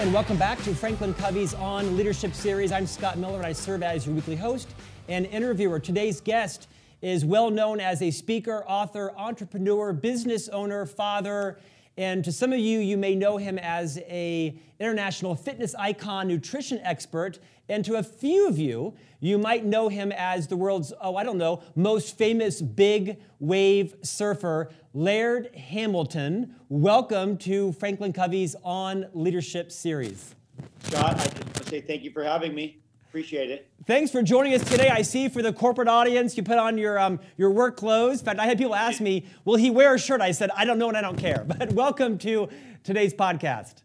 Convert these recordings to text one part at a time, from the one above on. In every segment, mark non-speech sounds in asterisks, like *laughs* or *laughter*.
and welcome back to Franklin Covey's On Leadership Series. I'm Scott Miller, and I serve as your weekly host and interviewer. Today's guest is well known as a speaker, author, entrepreneur, business owner, father, and to some of you, you may know him as a international fitness icon, nutrition expert, and to a few of you, you might know him as the world's, oh, I don't know, most famous big wave surfer, Laird Hamilton. Welcome to Franklin Covey's On Leadership series. Scott, I just want to say thank you for having me. Appreciate it. Thanks for joining us today. I see for the corporate audience, you put on your um, your work clothes. In fact, I had people ask me, "Will he wear a shirt?" I said, "I don't know and I don't care." *laughs* But welcome to today's podcast.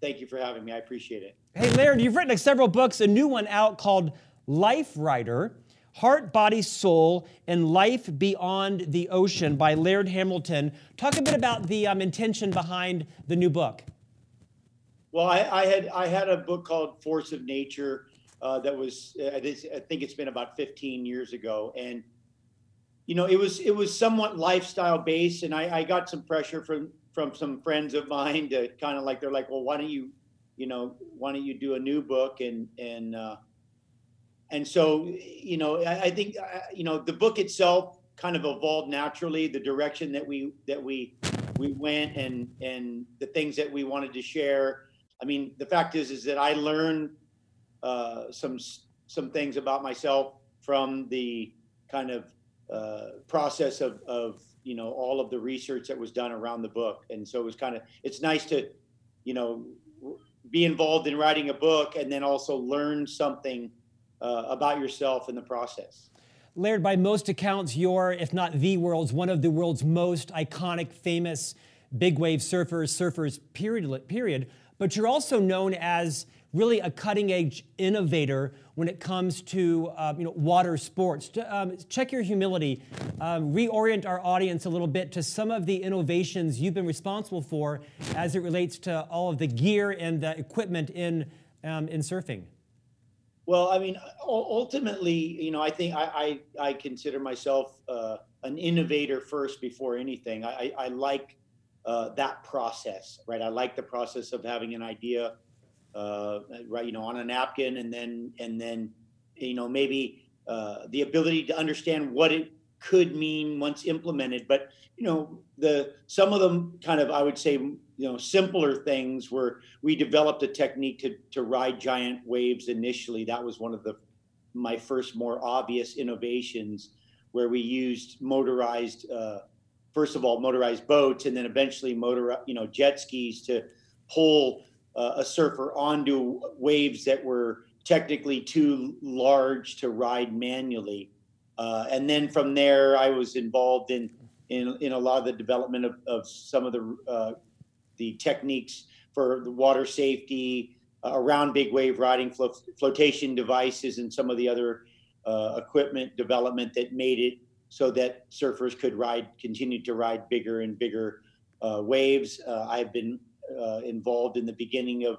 Thank you for having me. I appreciate it. Hey, Laird, you've written several books. A new one out called Liferider. Heart, Body, Soul, and Life Beyond the Ocean by Laird Hamilton. Talk a bit about the um, intention behind the new book. Well, I, I, had I had a book called Force of Nature uh, that was I think it's been about 15 years ago, and you know it was it was somewhat lifestyle based, and I, I got some pressure from from some friends of mine to kind of like they're like, well, why don't you, you know, why don't you do a new book and and uh, and so you know I, I think uh, you know the book itself kind of evolved naturally the direction that we that we we went and and the things that we wanted to share. I mean the fact is is that i learned uh, some some things about myself from the kind of uh, process of, of you know all of the research that was done around the book. And so it was kind of it's nice to you know be involved in writing a book and then also learn something uh, about yourself in the process laird by most accounts you're if not the world's one of the world's most iconic famous big wave surfers surfers period period but you're also known as really a cutting edge innovator when it comes to uh, you know, water sports. Um, check your humility, um, reorient our audience a little bit to some of the innovations you've been responsible for as it relates to all of the gear and the equipment in, um, in surfing. Well, I mean, ultimately, you know, I think I, I, I consider myself uh, an innovator first before anything. I, I, I like uh, that process, right? I like the process of having an idea uh, right, you know, on a napkin, and then and then, you know, maybe uh, the ability to understand what it could mean once implemented. But you know, the some of them kind of I would say you know simpler things where we developed a technique to to ride giant waves initially. That was one of the my first more obvious innovations where we used motorized. Uh, first of all, motorized boats, and then eventually motor, you know, jet skis to pull uh, a surfer onto waves that were technically too large to ride manually. Uh, and then from there, I was involved in in, in a lot of the development of, of some of the uh, the techniques for the water safety uh, around big wave riding, flo- flotation devices, and some of the other uh, equipment development that made it so that surfers could ride, continue to ride bigger and bigger uh, waves. I've been uh, involved in the beginning of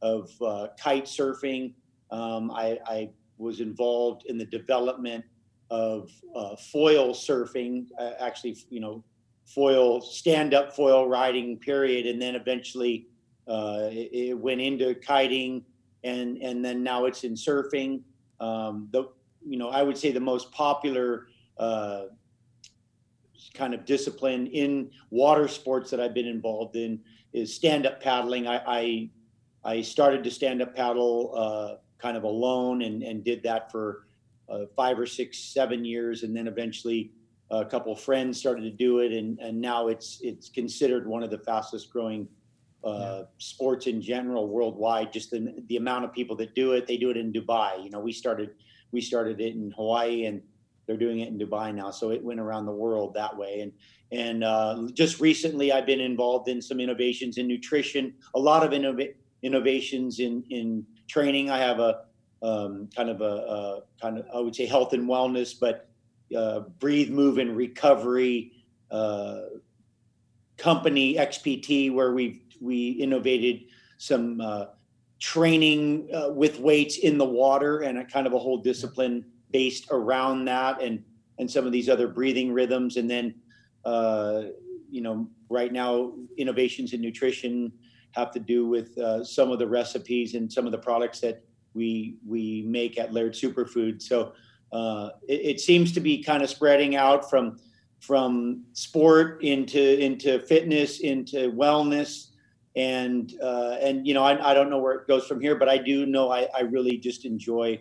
of uh, kite surfing. Um, I, I, was involved in the development of uh, foil surfing, uh, actually, you know, foil stand up foil riding period, and then eventually uh, it, it, went into kiting, and and then now it's in surfing. Um, the you know I would say the most popular uh, kind of discipline in water sports that I've been involved in is stand up paddling. I, I, I started to stand up paddle uh, kind of alone and, and did that for uh, five or six, seven years, and then eventually a couple of friends started to do it, and, and now it's it's considered one of the fastest growing uh, yeah. sports in general worldwide. Just the the amount of people that do it, they do it in Dubai. You know, we started we started it in Hawaii, and they're doing it in Dubai now. So it went around the world that way. And and uh, just recently, I've been involved in some innovations in nutrition, a lot of innov- innovations in in training. I have a um, kind of a, a, kind of I would say health and wellness, but uh, breathe, move, and recovery uh, company XPT, where we we innovated some uh, training uh, with weights in the water and a kind of a whole discipline based around that and and some of these other breathing rhythms. And then uh, you know right now innovations in nutrition have to do with uh, some of the recipes and some of the products that we we make at Laird Superfood. So uh, it, it, seems to be kind of spreading out from from sport into into fitness into wellness. And uh, and you know I, I don't know where it goes from here but i do know i, I really just enjoy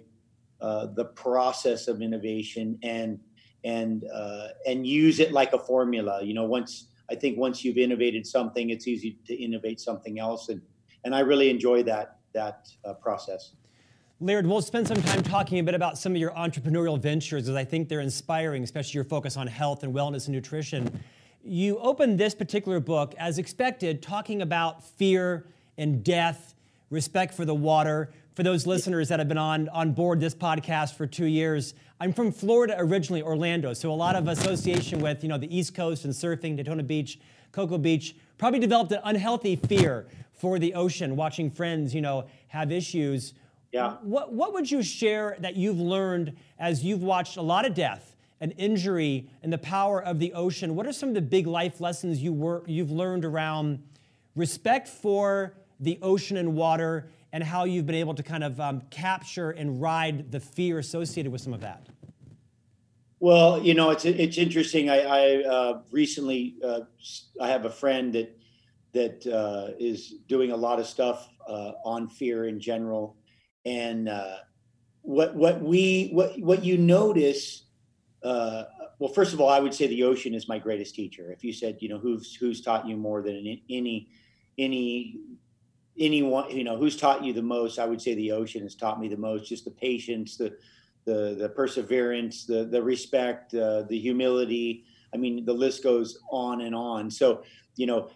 uh, the process of innovation and and uh, and use it like a formula. You know once i think once you've innovated something it's easy to innovate something else. And and i really enjoy that that uh, process Laird, we'll spend some time talking a bit about some of your entrepreneurial ventures as I think they're inspiring, especially your focus on health and wellness and nutrition. You opened this particular book, as expected, talking about fear and death, respect for the water. For those listeners that have been on, on board this podcast for two years, I'm from Florida originally, Orlando, so a lot of association with you know the East Coast and surfing, Daytona Beach, Cocoa Beach. Probably developed an unhealthy fear for the ocean, watching friends you know have issues yeah. What, what would you share that you've learned as you've watched a lot of death and injury and the power of the ocean? What are some of the big life lessons you were, you've learned around respect for the ocean and water and how you've been able to kind of um, capture and ride the fear associated with some of that? Well, you know, it's it's interesting. I, I uh, recently uh, I have a friend that that uh, is doing a lot of stuff uh, on fear in general, and uh, what what we what what you notice uh, well first of all i would say the ocean is my greatest teacher. If you said you know who's who's taught you more than any any anyone you know who's taught you the most i would say the ocean has taught me the most. Just the patience the the the perseverance the the respect uh, the humility. I mean the list goes on and on. So you know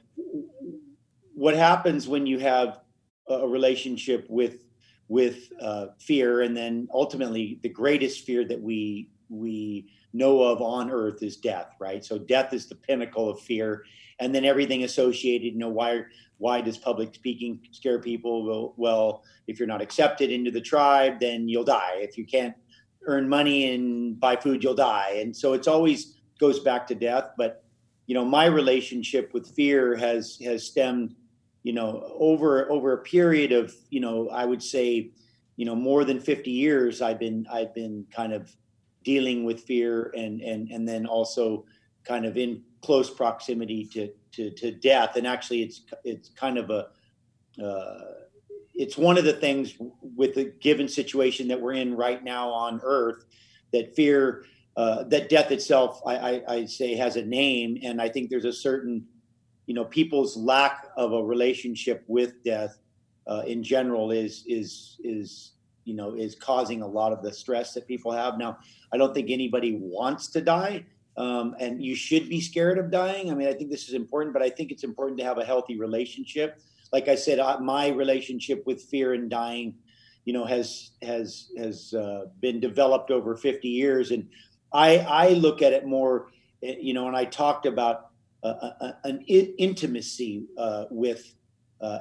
what happens when you have a relationship with with uh, fear, and then ultimately the greatest fear that we we know of on earth is death, right? So death is the pinnacle of fear, and then everything associated. You know why why does public speaking scare people? Well, well, if you're not accepted into the tribe, then you'll die. If you can't earn money and buy food, you'll die. And so it's always goes back to death. But you know, my relationship with fear has has stemmed you know over over a period of you know i would say you know more than 50 years i've been i've been kind of dealing with fear and and and then also kind of in close proximity to to, to death. And actually it's it's kind of a uh, it's one of the things with the given situation that we're in right now on earth that fear uh, that death itself I, I, I say has a name. And i think there's a certain you know people's lack of a relationship with death uh, in general is is is you know is causing a lot of the stress that people have. Now i don't think anybody wants to die um, and you should be scared of dying. I mean i think this is important but i think it's important to have a healthy relationship. Like i said my relationship with fear and dying you know has has has uh, been developed over 50 years. And i i look at it more eh, you know and i talked about an intimacy uh, with uh,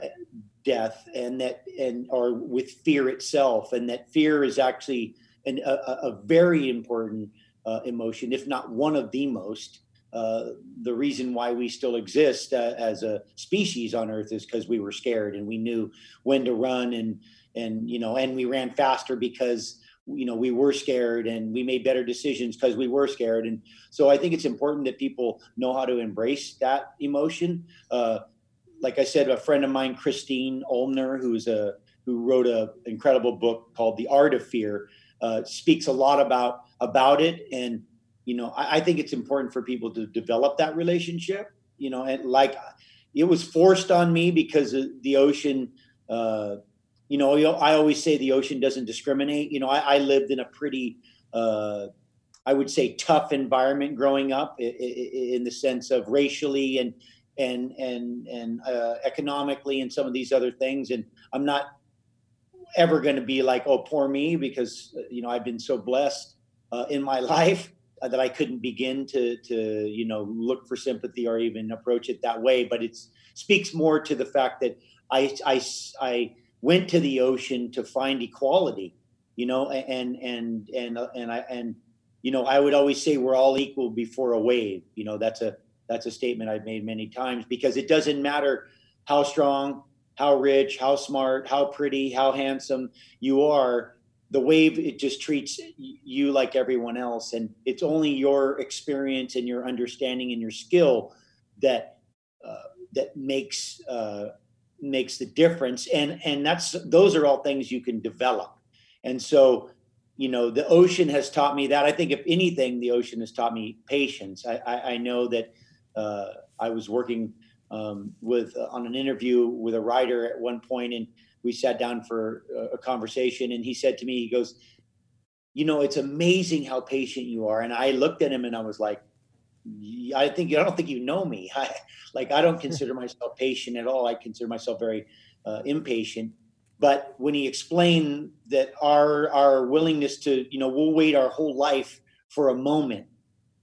death and that and or with fear itself. And that fear is actually an, a, a, very important uh, emotion if not one of the most. Uh, the reason why we still exist uh, as a species on earth is because we were scared and we knew when to run and and you know and we ran faster because you know we were scared and we made better decisions because we were scared. And so i think it's important that people know how to embrace that emotion. Uh, like i said a friend of mine Kristen Ulmer who's a who wrote an incredible book called the art of fear uh, speaks a lot about about it. And you know I, I think it's important for people to develop that relationship you know and like it was forced on me because the ocean uh, you know, I always say the ocean doesn't discriminate. You know, I, I lived in a pretty, uh, I would say, tough environment growing up, in the sense of racially and and and and uh, economically and some of these other things. And I'm not ever going to be like, oh, poor me, because you know I've been so blessed uh, in my *laughs* life that I couldn't begin to to you know look for sympathy or even approach it that way. But it speaks more to the fact that I I I went to the ocean to find equality you know and and and and i and you know i would always say we're all equal before a wave. You know that's a that's a statement i've made many times because it doesn't matter how strong how rich, how smart, how pretty, how handsome you are, the wave it just treats you like everyone else. And it's only your experience and your understanding and your skill that uh, that makes uh, makes the difference. And and that's those are all things you can develop. And so you know the ocean has taught me that. I think if anything the ocean has taught me patience. I i, I know that uh, i was working um, with uh, on an interview with a writer at one point and we sat down for a, a conversation and he said to me he goes you know it's amazing how patient you are. And i looked at him and i was like i think i don't think you know me. *laughs* I, like i don't consider myself patient at all. I consider myself very uh, impatient. But when he explained that our our willingness to you know we'll wait our whole life for a moment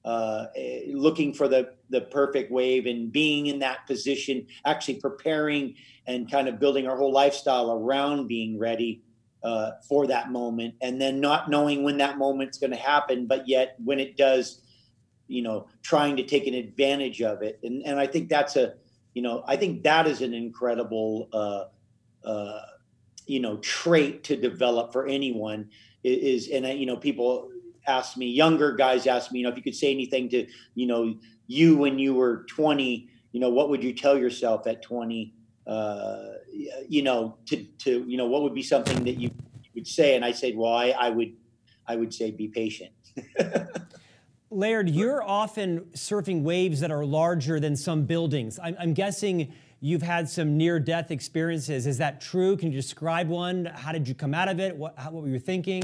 uh, looking for the the perfect wave and being in that position, actually preparing and kind of building our whole lifestyle around being ready uh, for that moment, and then not knowing when that moment's going to happen, but yet when it does, you know, trying to take an advantage of it. And and I think that's a, you know, I think that is an incredible. Uh, uh, you know trait to develop for anyone is and you know people asked me, younger guys asked me, you know, if you could say anything to, you know, you when you were 20, you know, what would you tell yourself at 20? Uh, you know, to, to, you know, what would be something that you would say? And I said, well, I, I would, I would say be patient. *laughs* Laird, you're often surfing waves that are larger than some buildings. I'm, I'm guessing you've had some near death experiences. Is that true? Can you describe one? How did you come out of it? What, how, what were you thinking?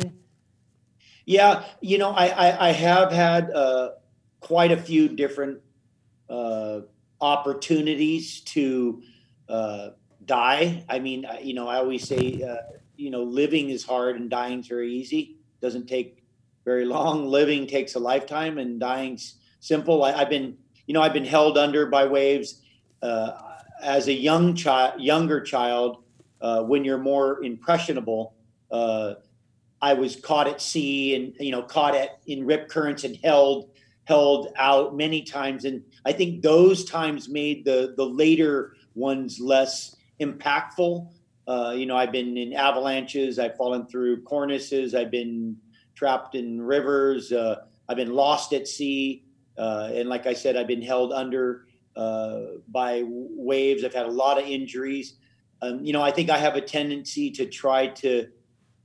Yeah, you know, I I, I have had uh, quite a few different uh, opportunities to uh, die. I mean, you know, I always say, uh, you know, living is hard and dying's very easy. Doesn't take very long. Living takes a lifetime, and dying's simple. I, have been, you know, I've been held under by waves uh, as a young child, younger child. Uh, when you're more impressionable, I was caught at sea and you know caught at in rip currents and held held out many times and I think those times made the the later ones less impactful. Uh, you know, I've been in avalanches, I've fallen through cornices, I've been trapped in rivers, uh, I've been lost at sea, uh, and like I said, I've been held under uh, by waves. I've had a lot of injuries. Um, you know, I think I have a tendency to try to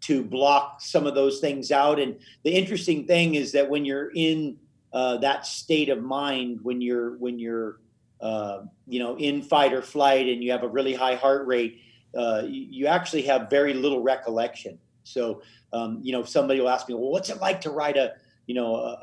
to block some of those things out. And the interesting thing is that when you're in uh, that state of mind, when you're when you're uh, you know in fight or flight, and you have a really high heart rate, you, actually have very little recollection. So um, you know, somebody will ask me, "Well, what's it like to ride a you know a,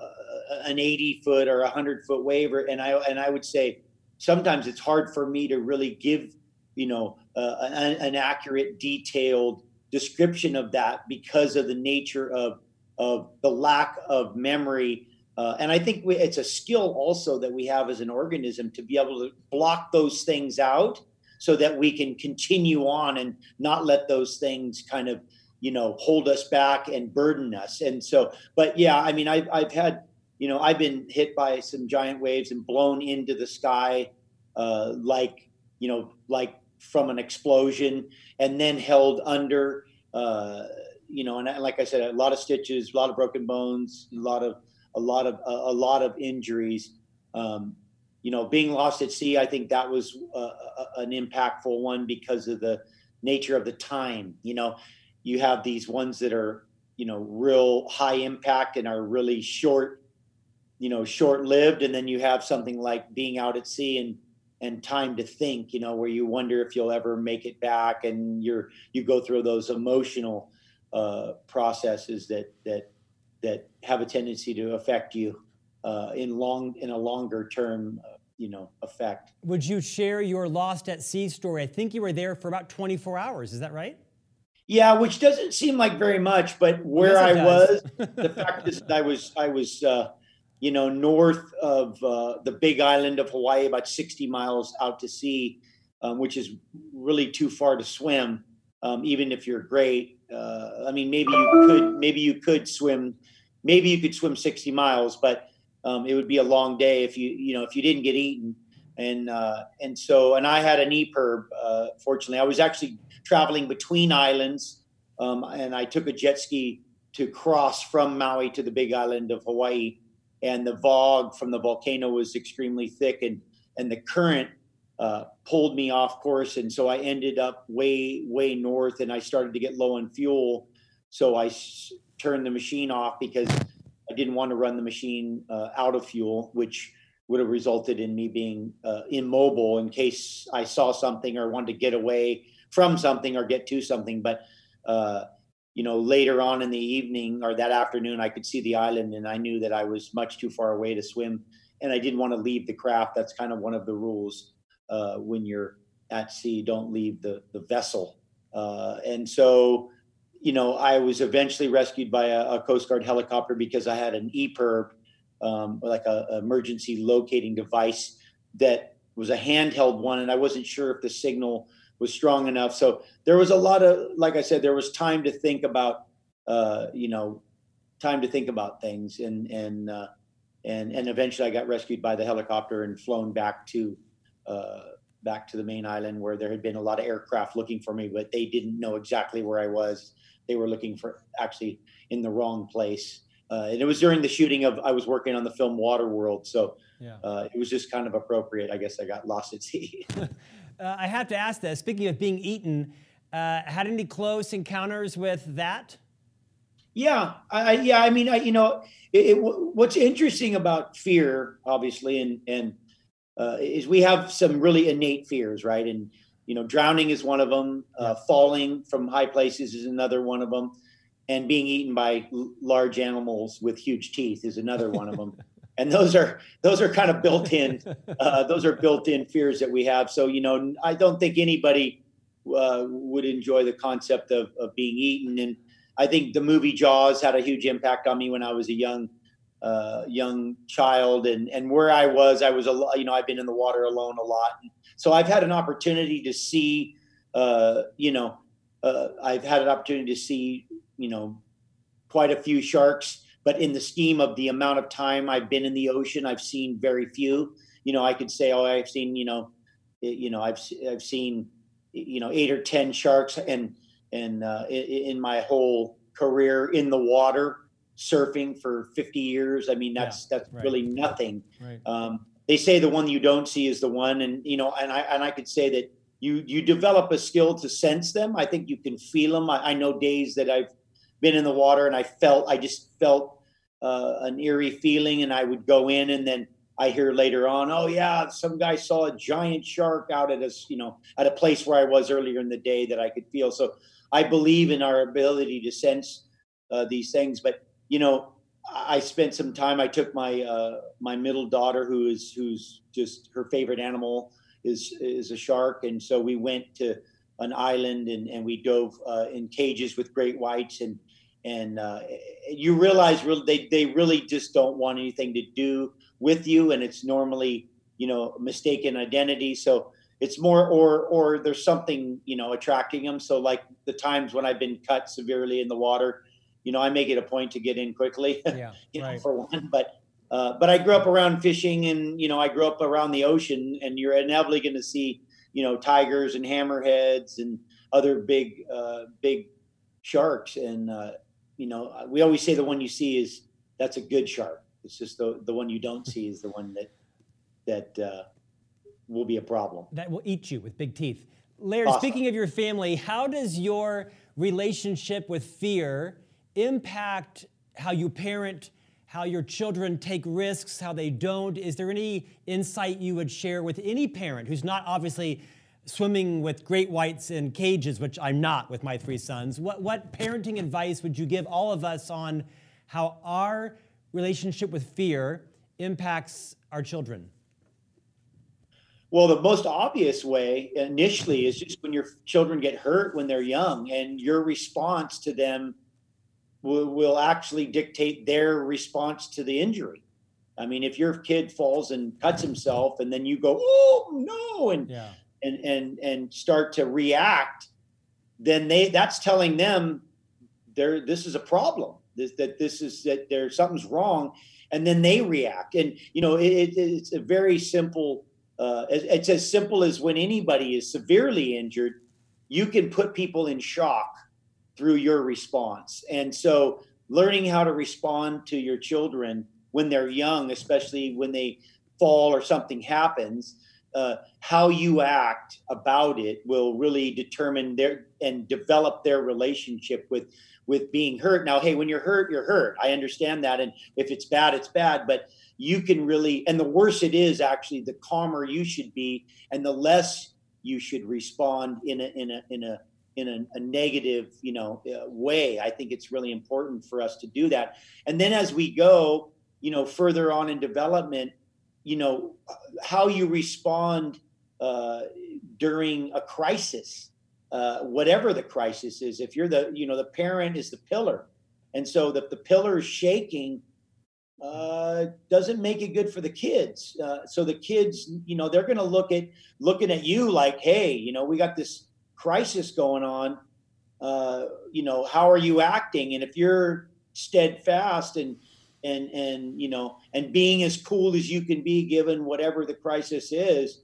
a, an 80 foot or a 100 foot wave?" And I and I would say sometimes it's hard for me to really give you know uh, an, an accurate, detailed description of that because of the nature of of the lack of memory. Uh, and I think we, it's a skill also that we have as an organism to be able to block those things out so that we can continue on and not let those things kind of you know hold us back and burden us and so but yeah i mean i've, I've had you know i've been hit by some giant waves and blown into the sky uh, like you know like from an explosion and then held under. Uh, you know, and like I said, a lot of stitches, a lot of broken bones, a lot of a lot of a, a lot of injuries. Um, you know, being lost at sea, I think that was uh, an impactful one because of the nature of the time. You know, you have these ones that are you know real high impact and are really short you know short lived and then you have something like being out at sea and and time to think you know where you wonder if you'll ever make it back. And you're you go through those emotional uh, processes that that that have a tendency to affect you uh, in long in a longer term uh, you know effect. Would you share your lost at sea story? I think you were there for about 24 hours. Is that right yeah which doesn't seem like very much but where yes, i does. was the *laughs* fact is i was i was uh, you know, north of uh, the big island of Hawaii, about 60 miles out to sea, um, which is really too far to swim, um, even if you're great. Uh, I mean, maybe you could, maybe you could swim, maybe you could swim 60 miles, but um, it would be a long day if you, you know, if you didn't get eaten. And uh, and so and I had an EPIRB. Uh, fortunately, I was actually traveling between islands, um, and I took a jet ski to cross from Maui to the Big Island of Hawaii, and the fog from the volcano was extremely thick, and and the current uh, pulled me off course, and so I ended up way way north, and I started to get low on fuel, so I s- turned the machine off because I didn't want to run the machine uh, out of fuel, which would have resulted in me being uh, immobile in case I saw something or wanted to get away from something or get to something. But uh, you know, later on in the evening or that afternoon, I could see the island, and I knew that I was much too far away to swim, and I didn't want to leave the craft. That's kind of one of the rules uh, when you're at sea. Don't leave the the vessel. Uh, and so, you know, I was eventually rescued by a, a Coast Guard helicopter because I had an EPIRB um, like a, a emergency locating device that was a handheld one, and I wasn't sure if the signal was strong enough. So there was a lot of, like I said, there was time to think about, uh, you know, time to think about things, and and uh, and and eventually I got rescued by the helicopter and flown back to. Uh, back to the main island where there had been a lot of aircraft looking for me, but they didn't know exactly where I was. They were looking for actually in the wrong place uh, and it was during the shooting of I was working on the film Waterworld, so yeah. uh, it was just kind of appropriate. I guess I got lost at sea. *laughs* *laughs* uh, I have to ask that. Speaking of being eaten, uh, had any close encounters with that? Yeah, I, yeah. I mean, I, you know, it, it, what's interesting about fear, obviously, and and uh, is we have some really innate fears, right? And you know, drowning is one of them. Uh, falling from high places is another one of them and being eaten by large animals with huge teeth is another one of them. *laughs* And those are those are kind of built in uh, those are built in fears that we have. So you know i don't think anybody uh, would enjoy the concept of, of being eaten. And i think the movie jaws had a huge impact on me when i was a young uh, young child. And and where i was i was a you know i've been in the water alone a lot. So i've had an opportunity to see uh, you know uh, i've had an opportunity to see you know, quite a few sharks. But in the scheme of the amount of time I've been in the ocean, I've seen very few. You know, I could say, oh, I've seen, you know, you know, I've I've seen, you know, eight or ten sharks, and and uh, in my whole career in the water surfing for 50 years. I mean, that's yeah, that's right. really nothing. Right. Um, they say the one you don't see is the one, and you know, and I and I could say that you you develop a skill to sense them. I think you can feel them. I, I know days that I've been in the water and I felt I just felt uh, an eerie feeling, and I would go in, and then I hear later on, oh yeah, some guy saw a giant shark out at us, you know, at a place where I was earlier in the day that I could feel. So I believe in our ability to sense uh, these things. But you know, I spent some time. I took my uh, my middle daughter, who is who's just her favorite animal is is a shark, and so we went to an island and, and we dove uh, in cages with great whites and and uh, you realize really they, they really just don't want anything to do with you and it's normally you know mistaken identity. So it's more or or there's something you know attracting them. So like the times when i've been cut severely in the water you know i make it a point to get in quickly *laughs* yeah, you know right. for one but uh, but i grew up around fishing and you know i grew up around the ocean and you're inevitably going to see you know tigers and hammerheads and other big uh, big sharks. And uh, you know, uh, we always say the one you see is that's a good shark. It's just the the one you don't *laughs* see is the one that that uh, will be a problem. That will eat you with big teeth. Laird, awesome. speaking of your family, how does your relationship with fear impact how you parent, how your children take risks, how they don't? Is there any insight you would share with any parent who's not obviously swimming with great whites in cages, which I'm not with my three sons, what, what parenting advice would you give all of us on how our relationship with fear impacts our children? Well, the most obvious way initially is just when your children get hurt when they're young, and your response to them will, will actually dictate their response to the injury. I mean, if your kid falls and cuts himself, and then you go, "Oh no!" and yeah and and and start to react, then they that's telling them there this is a problem. This, that this is that there's something's wrong, and then they react. And you know it, it's a very simple uh, it's as simple as when anybody is severely injured, you can put people in shock through your response. And so, learning how to respond to your children when they're young, especially when they fall or something happens, uh, how you act about it will really determine their and develop their relationship with with being hurt. Now, hey, when you're hurt, you're hurt. I understand that, and if it's bad, it's bad. But you can really, and the worse it is, actually, the calmer you should be, and the less you should respond in a in a in a in a, a negative, you know, uh, way. I think it's really important for us to do that. And then as we go, you know, further on in development, you know, how you respond uh, during a crisis, uh, whatever the crisis is. If you're the, you know, the parent is the pillar, and so that the pillar is shaking uh, doesn't make it good for the kids. Uh, so the kids, you know, they're going to look at looking at you like, hey, you know, we got this crisis going on. Uh, you know, how are you acting? And if you're steadfast and and and you know and being as cool as you can be given whatever the crisis is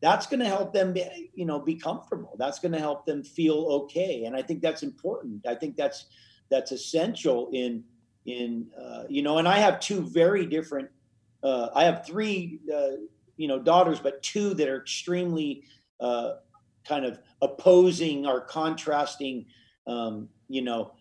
that's going to help them be, you know be comfortable. That's going to help them feel okay. And i think that's important. I think that's that's essential in in uh, you know and i have two very different uh, i have three uh, you know daughters but two that are extremely uh, kind of opposing or contrasting um, you know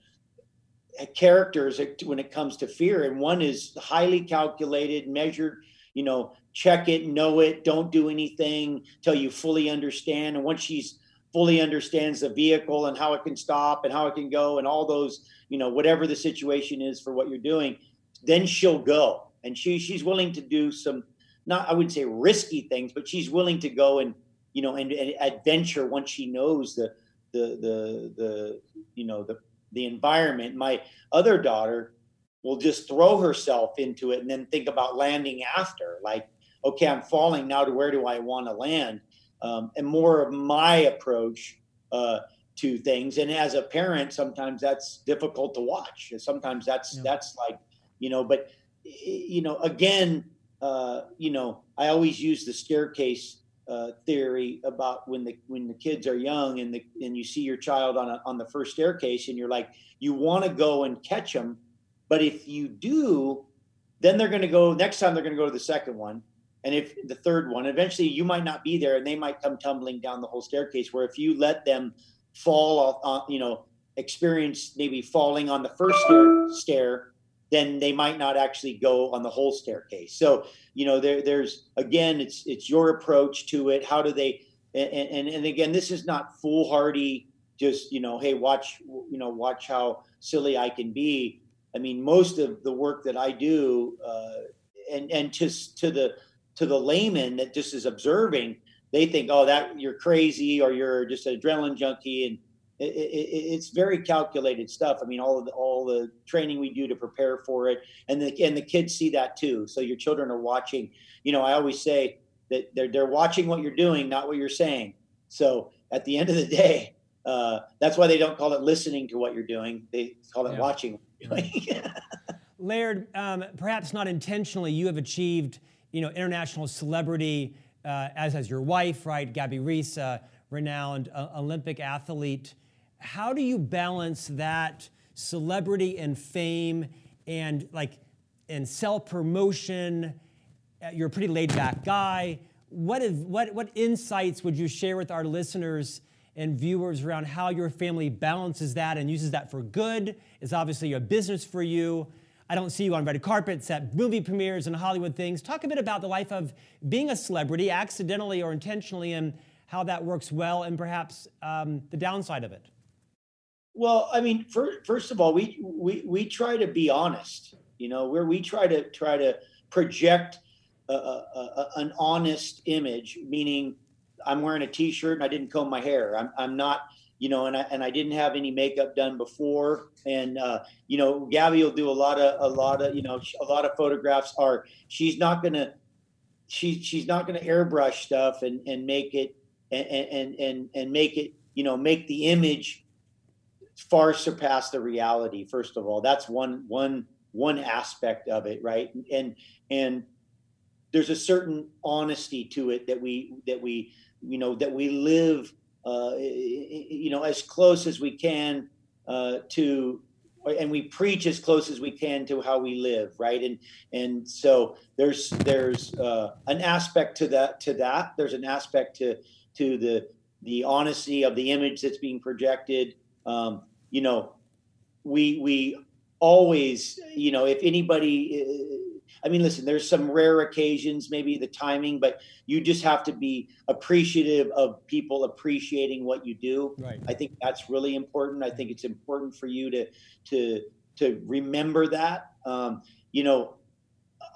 Uh, characters when it comes to fear. And one is highly calculated measured you know check it know it don't do anything till you fully understand. And once she's fully understands the vehicle and how it can stop and how it can go and all those you know whatever the situation is for what you're doing then she'll go. And she she's willing to do some not i wouldn't say risky things but she's willing to go and you know and, and adventure once she knows the the the the you know the the environment. My other daughter will just throw herself into it and then think about landing after. Like, okay, I'm falling now. To where do I want to land? Um, and more of my approach uh, to things. And as a parent, sometimes that's difficult to watch. Sometimes that's yeah. that's like you know. But you know, again, uh, you know, I always use the staircase uh, theory about when the when the kids are young and the and you see your child on a, on the first staircase and you're like you want to go and catch them, but if you do, then they're going to go next time they're going to go to the second one, and if the third one, eventually you might not be there and they might come tumbling down the whole staircase. Where if you let them fall off, uh, you know, experience maybe falling on the first stair, stair then they might not actually go on the whole staircase. So, you know, there, there's again, it's it's your approach to it. How do they? And, and and again, this is not foolhardy. Just you know, hey, watch you know, watch how silly I can be. I mean, most of the work that I do, uh, and and just to the to the layman that just is observing, they think, oh, that you're crazy or you're just an adrenaline junkie, and it, it, it's very calculated stuff. I mean, all of the, all the training we do to prepare for it, and the and the kids see that too. So your children are watching. You know, I always say that they're they're watching what you're doing, not what you're saying. So at the end of the day, uh, that's why they don't call it listening to what you're doing. They call it yeah. watching. *laughs* Laird, um, perhaps not intentionally, you have achieved you know international celebrity, uh, as has your wife, right, Gabby Reece, uh, renowned uh, Olympic athlete how do you balance that celebrity and fame and like and self promotion? Uh, you're a pretty laid back guy. What, is, what, what insights would you share with our listeners and viewers around how your family balances that and uses that for good? It's obviously a business for you. I don't see you on red carpets at movie premieres and Hollywood things. Talk a bit about the life of being a celebrity, accidentally or intentionally, and how that works well, and perhaps um, the downside of it. Well, I mean, for, first of all, we, we we try to be honest. You know, where we try to try to project a, a, a, an honest image, meaning I'm wearing a T-shirt and I didn't comb my hair. I'm I'm not, you know, and I and I didn't have any makeup done before. And uh, you know, Gabby will do a lot of a lot of you know a lot of photographs. Are she's not gonna she she's not gonna airbrush stuff and and make it and and and and make it you know make the image far surpass the reality first of all. That's one one one aspect of it right? And and there's a certain honesty to it that we that we you know that we live uh, you know as close as we can uh, to and we preach as close as we can to how we live right? And and so there's there's uh, an aspect to that to that. There's an aspect to to the the honesty of the image that's being projected um, you know we we always you know if anybody I mean, listen, there's some rare occasions, maybe the timing, but you just have to be appreciative of people appreciating what you do. Right. I think that's really important. I think it's important for you to to to remember that. Um, you know,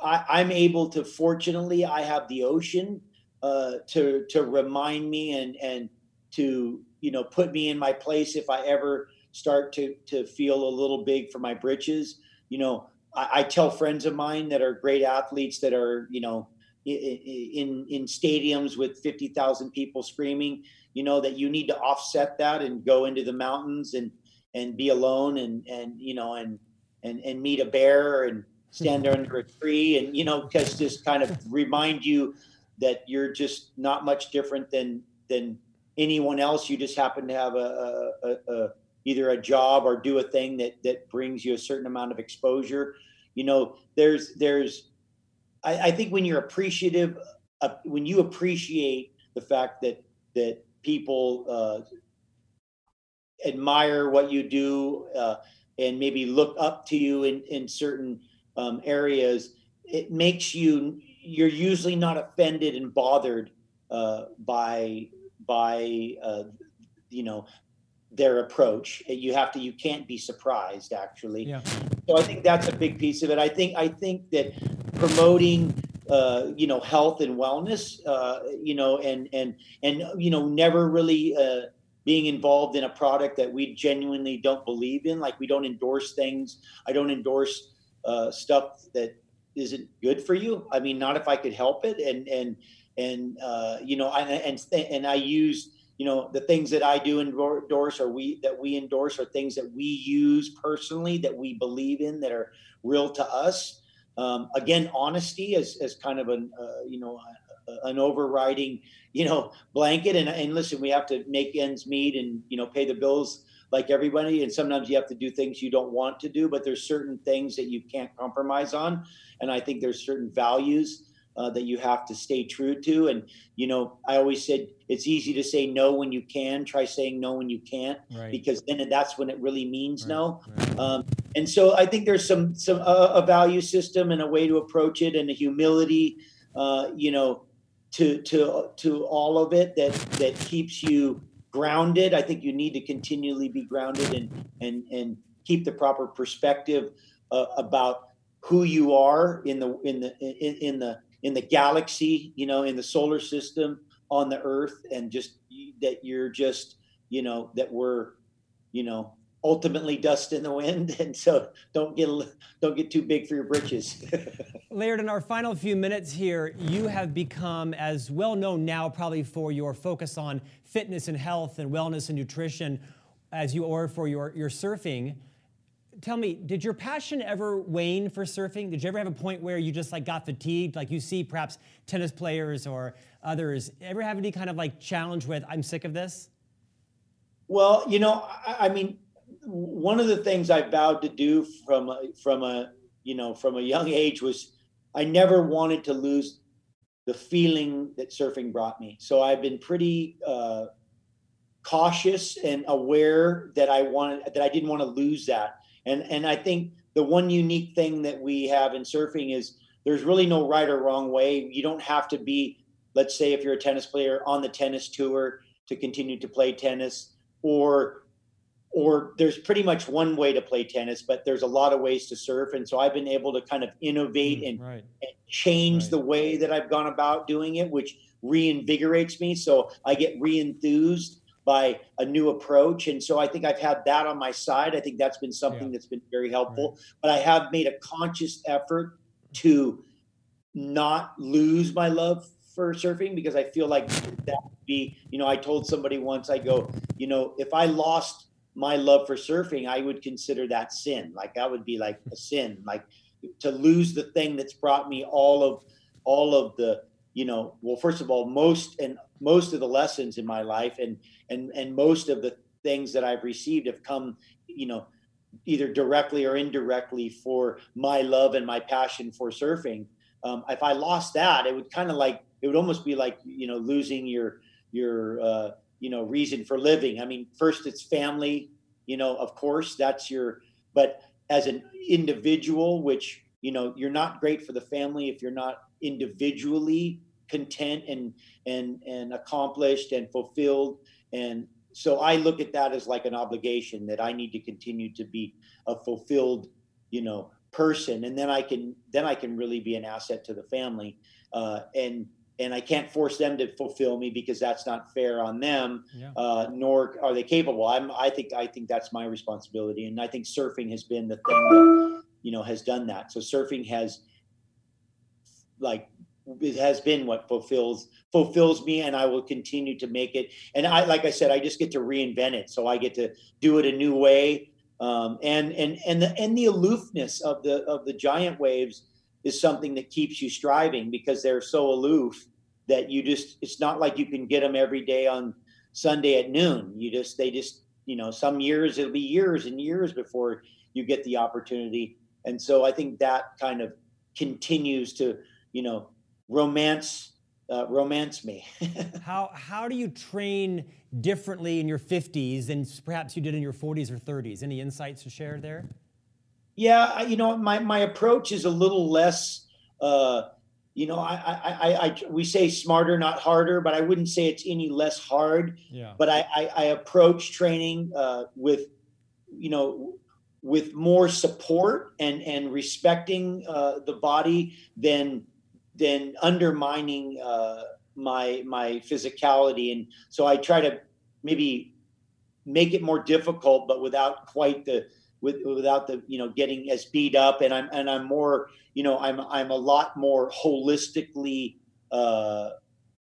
I, I'm able to. Fortunately, I have the ocean uh, to to remind me and and to you know put me in my place if I ever start to to feel a little big for my britches. You know, I, I tell friends of mine that are great athletes that are, you know, in in stadiums with 50,000 people screaming, you know, that you need to offset that and go into the mountains and and be alone and and you know and and and meet a bear and stand *laughs* under a tree and you know because just kind of *laughs* remind you that you're just not much different than than anyone else. You just happen to have a, a, a, either a job or do a thing that that brings you a certain amount of exposure you know there's there's i, I think when you're appreciative uh, when you appreciate the fact that that people uh, admire what you do uh, and maybe look up to you in in certain um, areas it makes you you're usually not offended and bothered uh, by by uh, you know their approach. You have to, you can't be surprised actually. Yeah. So I think that's a big piece of it. I think, I think that promoting, uh, you know, health and wellness, uh, you know, and, and, and, you know, never really, uh, being involved in a product that we genuinely don't believe in. Like we don't endorse things. I don't endorse, uh, stuff that isn't good for you. I mean, not if I could help it. And, and, and, uh, you know, I, and, and I use, you know the things that i do endorse or we that we endorse are things that we use personally that we believe in that are real to us. Um, again honesty as, as kind of an uh, you know an overriding you know blanket. And, and listen we have to make ends meet and you know pay the bills like everybody. And sometimes you have to do things you don't want to do but there's certain things that you can't compromise on. And i think there's certain values uh, that you have to stay true to. And, you know, I always said it's easy to say no when you can. Try saying no when you can't, right. because then that's when it really means right. no. Right. Um, and so I think there's some some uh, a value system and a way to approach it and a humility, uh, you know, to to to all of it that that keeps you grounded. I think you need to continually be grounded and and and keep the proper perspective uh, about who you are in the in the in, in the in the galaxy, you know, in the solar system, on the Earth, and just that you're just, you know, that we're, you know, ultimately dust in the wind, *laughs* and so don't get don't get too big for your britches. *laughs* Laird, in our final few minutes here, you have become as well known now, probably for your focus on fitness and health and wellness and nutrition, as you are for your your surfing tell me, did your passion ever wane for surfing? Did you ever have a point where you just like got fatigued? Like you see perhaps tennis players or others, ever have any kind of like challenge with, I'm sick of this? Well, you know, I, I mean, one of the things I vowed to do from a, from a, you know, from a young age was I never wanted to lose the feeling that surfing brought me. So I've been pretty, uh, cautious and aware that I wanted that I didn't want to lose that. And and I think the one unique thing that we have in surfing is there's really no right or wrong way. You don't have to be, let's say, if you're a tennis player on the tennis tour to continue to play tennis, or or there's pretty much one way to play tennis, but there's a lot of ways to surf. And so I've been able to kind of innovate mm, and, right. and, change right. the way that I've gone about doing it, which reinvigorates me. So I get re-enthused by a new approach. And so I think I've had that on my side. I think that's been something yeah. that's been very helpful. Right. But I have made a conscious effort mm-hmm. to not lose my love for surfing because I feel like that would be, you know, I told somebody once, I go, you know, if I lost my love for surfing, I would consider that sin. Like that would be like a sin, like to lose the thing that's brought me all of all of the you know well first of all most and most of the lessons in my life and and and most of the things that i've received have come you know either directly or indirectly for my love and my passion for surfing. Um, if i lost that it would kind of like it would almost be like you know losing your your uh, you know reason for living. I mean first it's family you know of course that's your but as an individual which you know you're not great for the family if you're not individually content and and and accomplished and fulfilled. And so i look at that as like an obligation that i need to continue to be a fulfilled you know person. And then i can then i can really be an asset to the family. Uh, and and i can't force them to fulfill me because that's not fair on them yeah. uh, nor are they capable. I'm i think i think that's my responsibility. And i think surfing has been the thing that you know has done that. So surfing has like it has been what fulfills fulfills me and i will continue to make it. And i like i said i just get to reinvent it. So i get to do it a new way. Um, and and and the and the aloofness of the of the giant waves is something that keeps you striving because they're so aloof that you just it's not like you can get them every day on sunday at noon. You just they just you know some years it'll be years and years before you get the opportunity. And so i think that kind of continues to you know romance uh, romance me. *laughs* how how do you train differently in your 50s than perhaps you did in your 40s or 30s? Any insights to share there? Yeah, you know, my my approach is a little less. Uh, you know, I, I, I, I, we say smarter, not harder, but I wouldn't say it's any less hard. Yeah. But I, I, I approach training uh, with, you know, with more support and and respecting uh, the body than than undermining uh, my my physicality. And so i try to maybe make it more difficult but without quite the with, without the you know getting as beat up. And i'm and i'm more you know i'm i'm a lot more holistically uh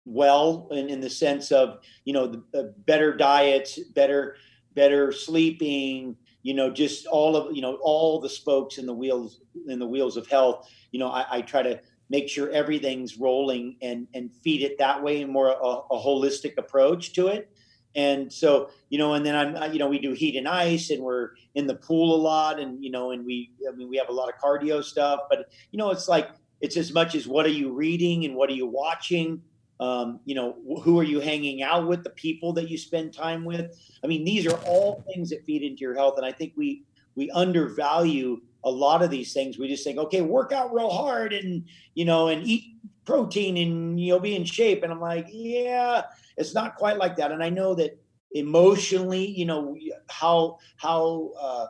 well in, in the sense of you know the, the better diets better better sleeping you know just all of you know all the spokes in the wheels in the wheels of health. You know i, I try to make sure everything's rolling and and feed it that way and more a, a holistic approach to it. And so you know and then i'm you know we do heat and ice and we're in the pool a lot and you know and we i mean we have a lot of cardio stuff but you know it's like it's as much as what are you reading and what are you watching? Um, you know who are you hanging out with the people that you spend time with? I mean these are all things that feed into your health and i think we we undervalue a lot of these things. We just think okay work out real hard and you know and eat protein and you'll be in shape. And i'm like yeah it's not quite like that. And i know that emotionally you know how how uh,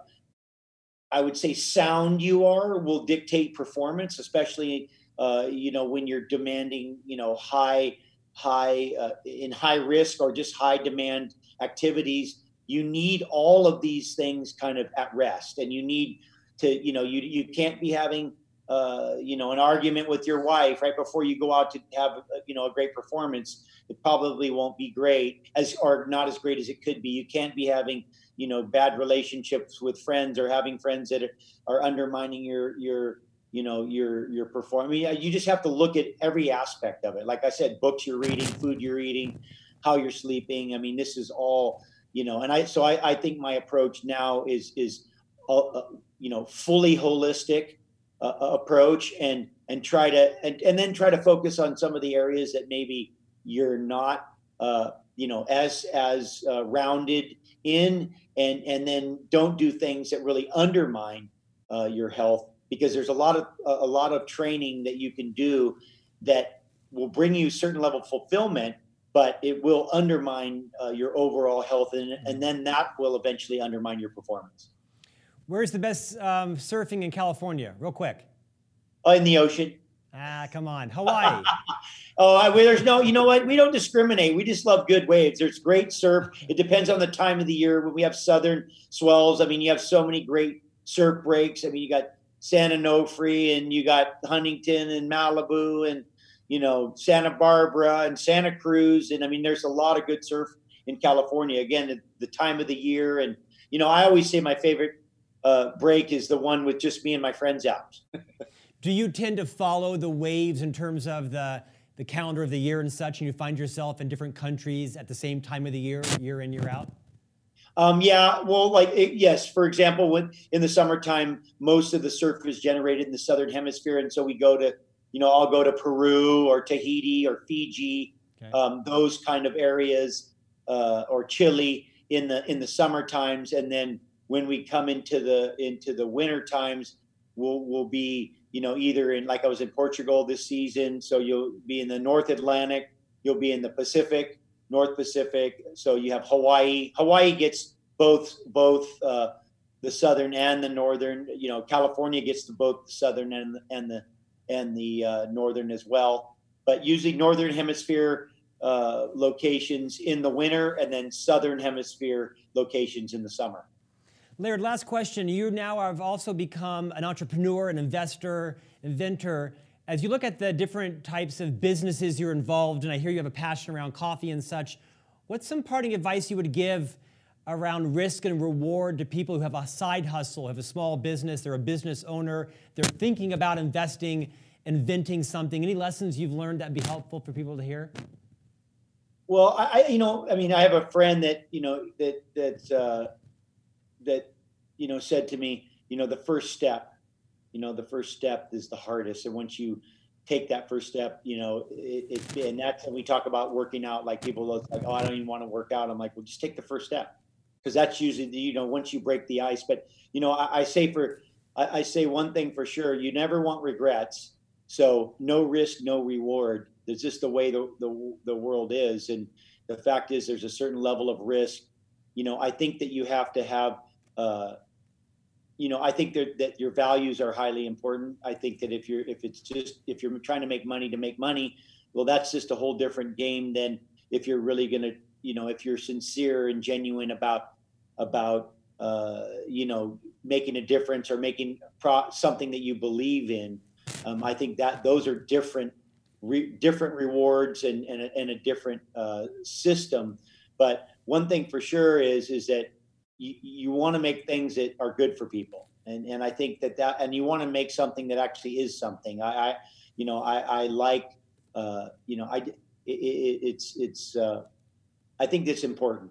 i would say sound you are will dictate performance especially uh, you know when you're demanding you know high high uh, in high risk or just high demand activities you need all of these things kind of at rest. And you need to you know you you can't be having uh, you know an argument with your wife right before you go out to have you know a great performance. It probably won't be great as or not as great as it could be. You can't be having you know bad relationships with friends or having friends that are undermining your your you know your your performance I mean, you just have to look at every aspect of it. Like i said books you're reading food you're eating how you're sleeping. I mean this is all you know and i so i, I think my approach now is is uh, uh you know fully holistic uh, uh, approach and and try to and, and then try to focus on some of the areas that maybe you're not uh, you know as as uh, rounded in and and then don't do things that really undermine uh, your health because there's a lot of a lot of training that you can do that will bring you certain level of fulfillment but it will undermine uh, your overall health and, and then that will eventually undermine your performance Where's the best um, surfing in California? Real quick. Uh, in the ocean. Ah, come on, Hawaii. *laughs* oh, I, there's no. You know what? We don't discriminate. We just love good waves. There's great surf. It depends on the time of the year. When we have southern swells, I mean, you have so many great surf breaks. I mean, you got Santa Onofre and you got Huntington and Malibu and you know Santa Barbara and Santa Cruz and I mean, there's a lot of good surf in California. Again, the, the time of the year and you know, I always say my favorite uh, break is the one with just me and my friends out. *laughs* Do you tend to follow the waves in terms of the the calendar of the year and such, and you find yourself in different countries at the same time of the year, year in, year out? Um, yeah, well, like it, yes, for example, when in the summertime, most of the surf is generated in the southern hemisphere, and so we go to, you know, I'll go to Peru or Tahiti or Fiji, okay. um, those kind of areas, uh, or Chile in the in the summer times, and then when we come into the into the winter times, we'll we'll be you know, either in like I was in Portugal this season, so you'll be in the North Atlantic, you'll be in the Pacific, North Pacific. So you have Hawaii. Hawaii gets both both uh, the southern and the northern. You know, California gets to both the southern and the, and the and the uh, northern as well. But using northern hemisphere uh, locations in the winter, and then southern hemisphere locations in the summer. Laird, last question. You now have also become an entrepreneur, an investor, inventor. As you look at the different types of businesses you're involved in, and I hear you have a passion around coffee and such. What's some parting advice you would give around risk and reward to people who have a side hustle, have a small business, they're a business owner, they're thinking about investing, inventing something? Any lessons you've learned that'd be helpful for people to hear? Well, I, you know, I mean, I have a friend that, you know, that, that, uh, that you know said to me you know the first step you know the first step is the hardest and once you take that first step you know it, it and that's when we talk about working out like people like oh i don't even want to work out i'm like well just take the first step because that's usually the, you know once you break the ice but you know i, I say for I, I say one thing for sure you never want regrets. So no risk no reward. It's just the way the, the, the world is and the fact is there's a certain level of risk. You know i think that you have to have uh, you know, I think that, that your values are highly important. I think that if you're if it's just if you're trying to make money to make money, well, that's just a whole different game than if you're really going to, you know, if you're sincere and genuine about about uh, you know making a difference or making pro- something that you believe in. Um, I think that those are different re- different rewards and and a, and a different uh, system. But one thing for sure is is that you, you want to make things that are good for people and and I think that that and you want to make something that actually is something. I, I you know I, I like uh, you know I it, it, it's it's uh, I think that's important.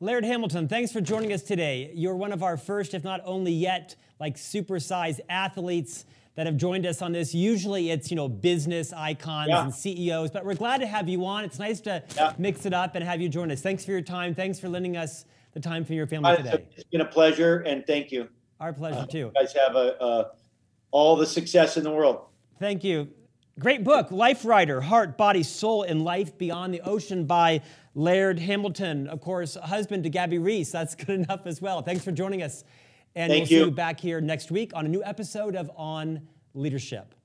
Laird Hamilton, thanks for joining us today. You're one of our first, if not only yet, like supersized athletes that have joined us on this. Usually it's, you know, business icons yeah. and CEOs, but we're glad to have you on. It's nice to yeah. mix it up and have you join us. Thanks for your time. Thanks for lending us the time for your family today. It's been a pleasure, and thank you. Our pleasure uh, too. You guys have a, a, all the success in the world. Thank you. Great book, Liferider Heart, Body, Soul, and Life Beyond the Ocean by Laird Hamilton. Of course, husband to Gabby Reece. That's good enough as well. Thanks for joining us. And Thank we'll you. see you back here next week on a new episode of On Leadership.